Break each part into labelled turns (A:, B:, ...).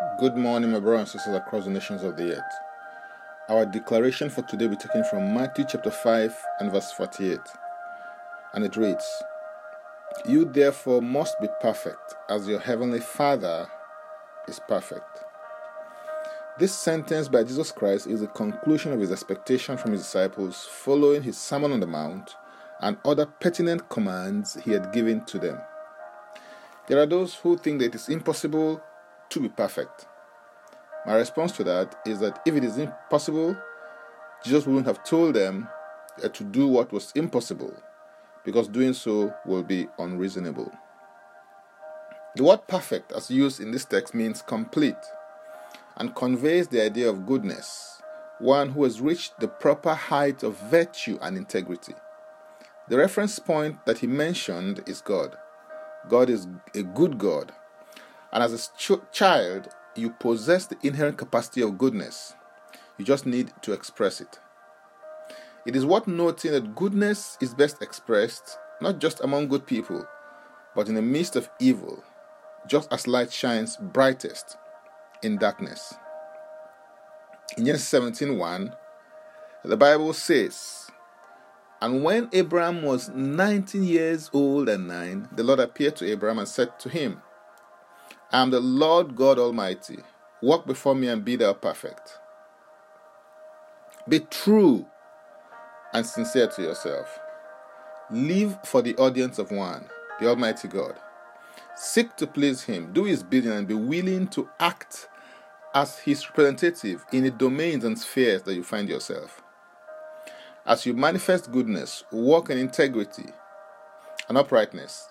A: Good morning, my brothers and sisters across the nations of the earth. Our declaration for today will be taken from Matthew chapter 5 and verse 48. And it reads You therefore must be perfect, as your heavenly Father is perfect. This sentence by Jesus Christ is the conclusion of his expectation from his disciples following his Sermon on the Mount and other pertinent commands he had given to them. There are those who think that it is impossible to be perfect. My response to that is that if it is impossible, Jesus wouldn't have told them uh, to do what was impossible, because doing so will be unreasonable. The word perfect, as used in this text, means complete and conveys the idea of goodness, one who has reached the proper height of virtue and integrity. The reference point that he mentioned is God. God is a good God and as a ch- child, you possess the inherent capacity of goodness. You just need to express it. It is worth noting that goodness is best expressed not just among good people, but in the midst of evil, just as light shines brightest in darkness. In Genesis 17:1, the Bible says, And when Abraham was 19 years old and nine, the Lord appeared to Abraham and said to him, I am the Lord God Almighty. Walk before me and be thou perfect. Be true and sincere to yourself. Live for the audience of one, the Almighty God. Seek to please Him, do His bidding, and be willing to act as His representative in the domains and spheres that you find yourself. As you manifest goodness, walk in integrity and uprightness,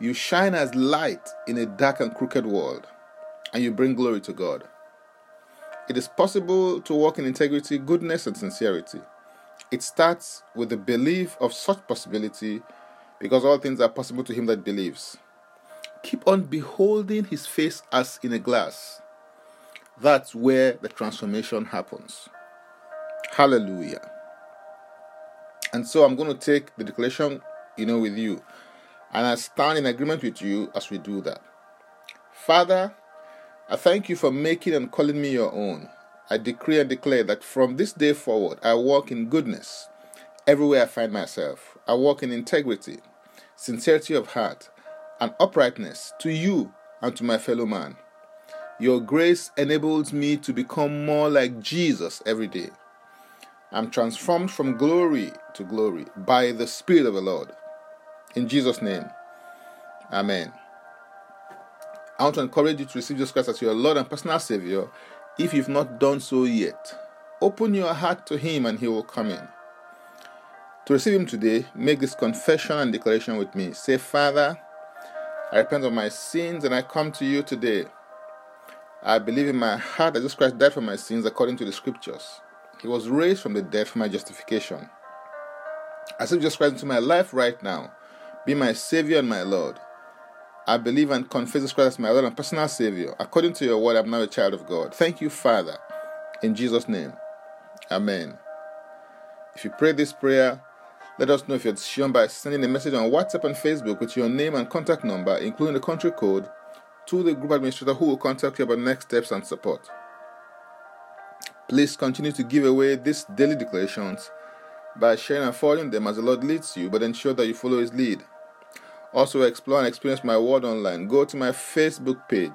A: you shine as light in a dark and crooked world, and you bring glory to God. It is possible to walk in integrity, goodness, and sincerity. It starts with the belief of such possibility because all things are possible to him that believes. Keep on beholding his face as in a glass. That's where the transformation happens. Hallelujah. And so I'm going to take the declaration, you know, with you. And I stand in agreement with you as we do that. Father, I thank you for making and calling me your own. I decree and declare that from this day forward, I walk in goodness everywhere I find myself. I walk in integrity, sincerity of heart, and uprightness to you and to my fellow man. Your grace enables me to become more like Jesus every day. I'm transformed from glory to glory by the Spirit of the Lord. In Jesus' name, Amen. I want to encourage you to receive Jesus Christ as your Lord and personal Savior if you've not done so yet. Open your heart to Him and He will come in. To receive Him today, make this confession and declaration with me. Say, Father, I repent of my sins and I come to you today. I believe in my heart that Jesus Christ died for my sins according to the scriptures. He was raised from the dead for my justification. I accept Jesus Christ into my life right now. Be my Savior and my Lord. I believe and confess Jesus Christ as my Lord and personal Savior. According to your word, I'm now a child of God. Thank you, Father. In Jesus' name. Amen. If you pray this prayer, let us know if you're sure by sending a message on WhatsApp and Facebook with your name and contact number, including the country code, to the group administrator who will contact you about next steps and support. Please continue to give away these daily declarations by sharing and following them as the Lord leads you, but ensure that you follow His lead. Also, explore and experience my word online. Go to my Facebook page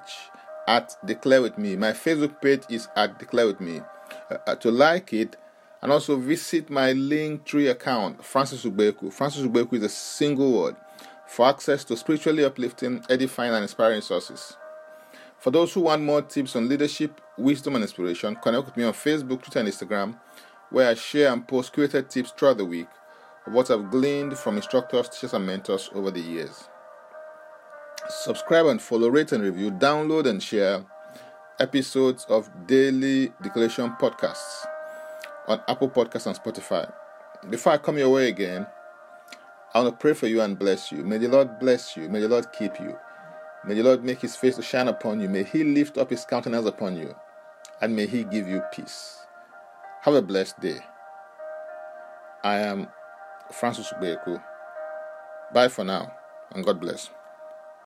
A: at Declare With Me. My Facebook page is at Declare With Me. Uh, uh, to like it, and also visit my Linktree account, Francis Ubeku. Francis Ubeku is a single word for access to spiritually uplifting, edifying, and inspiring sources. For those who want more tips on leadership, wisdom, and inspiration, connect with me on Facebook, Twitter, and Instagram where I share and post curated tips throughout the week of what I've gleaned from instructors, teachers, and mentors over the years. Subscribe and follow, rate and review, download and share episodes of Daily Declaration podcasts on Apple Podcasts and Spotify. Before I come your way again, I want to pray for you and bless you. May the Lord bless you. May the Lord keep you. May the Lord make his face to shine upon you. May he lift up his countenance upon you. And may he give you peace. Have a blessed day. I am Francis Ubeku. Bye for now, and God bless.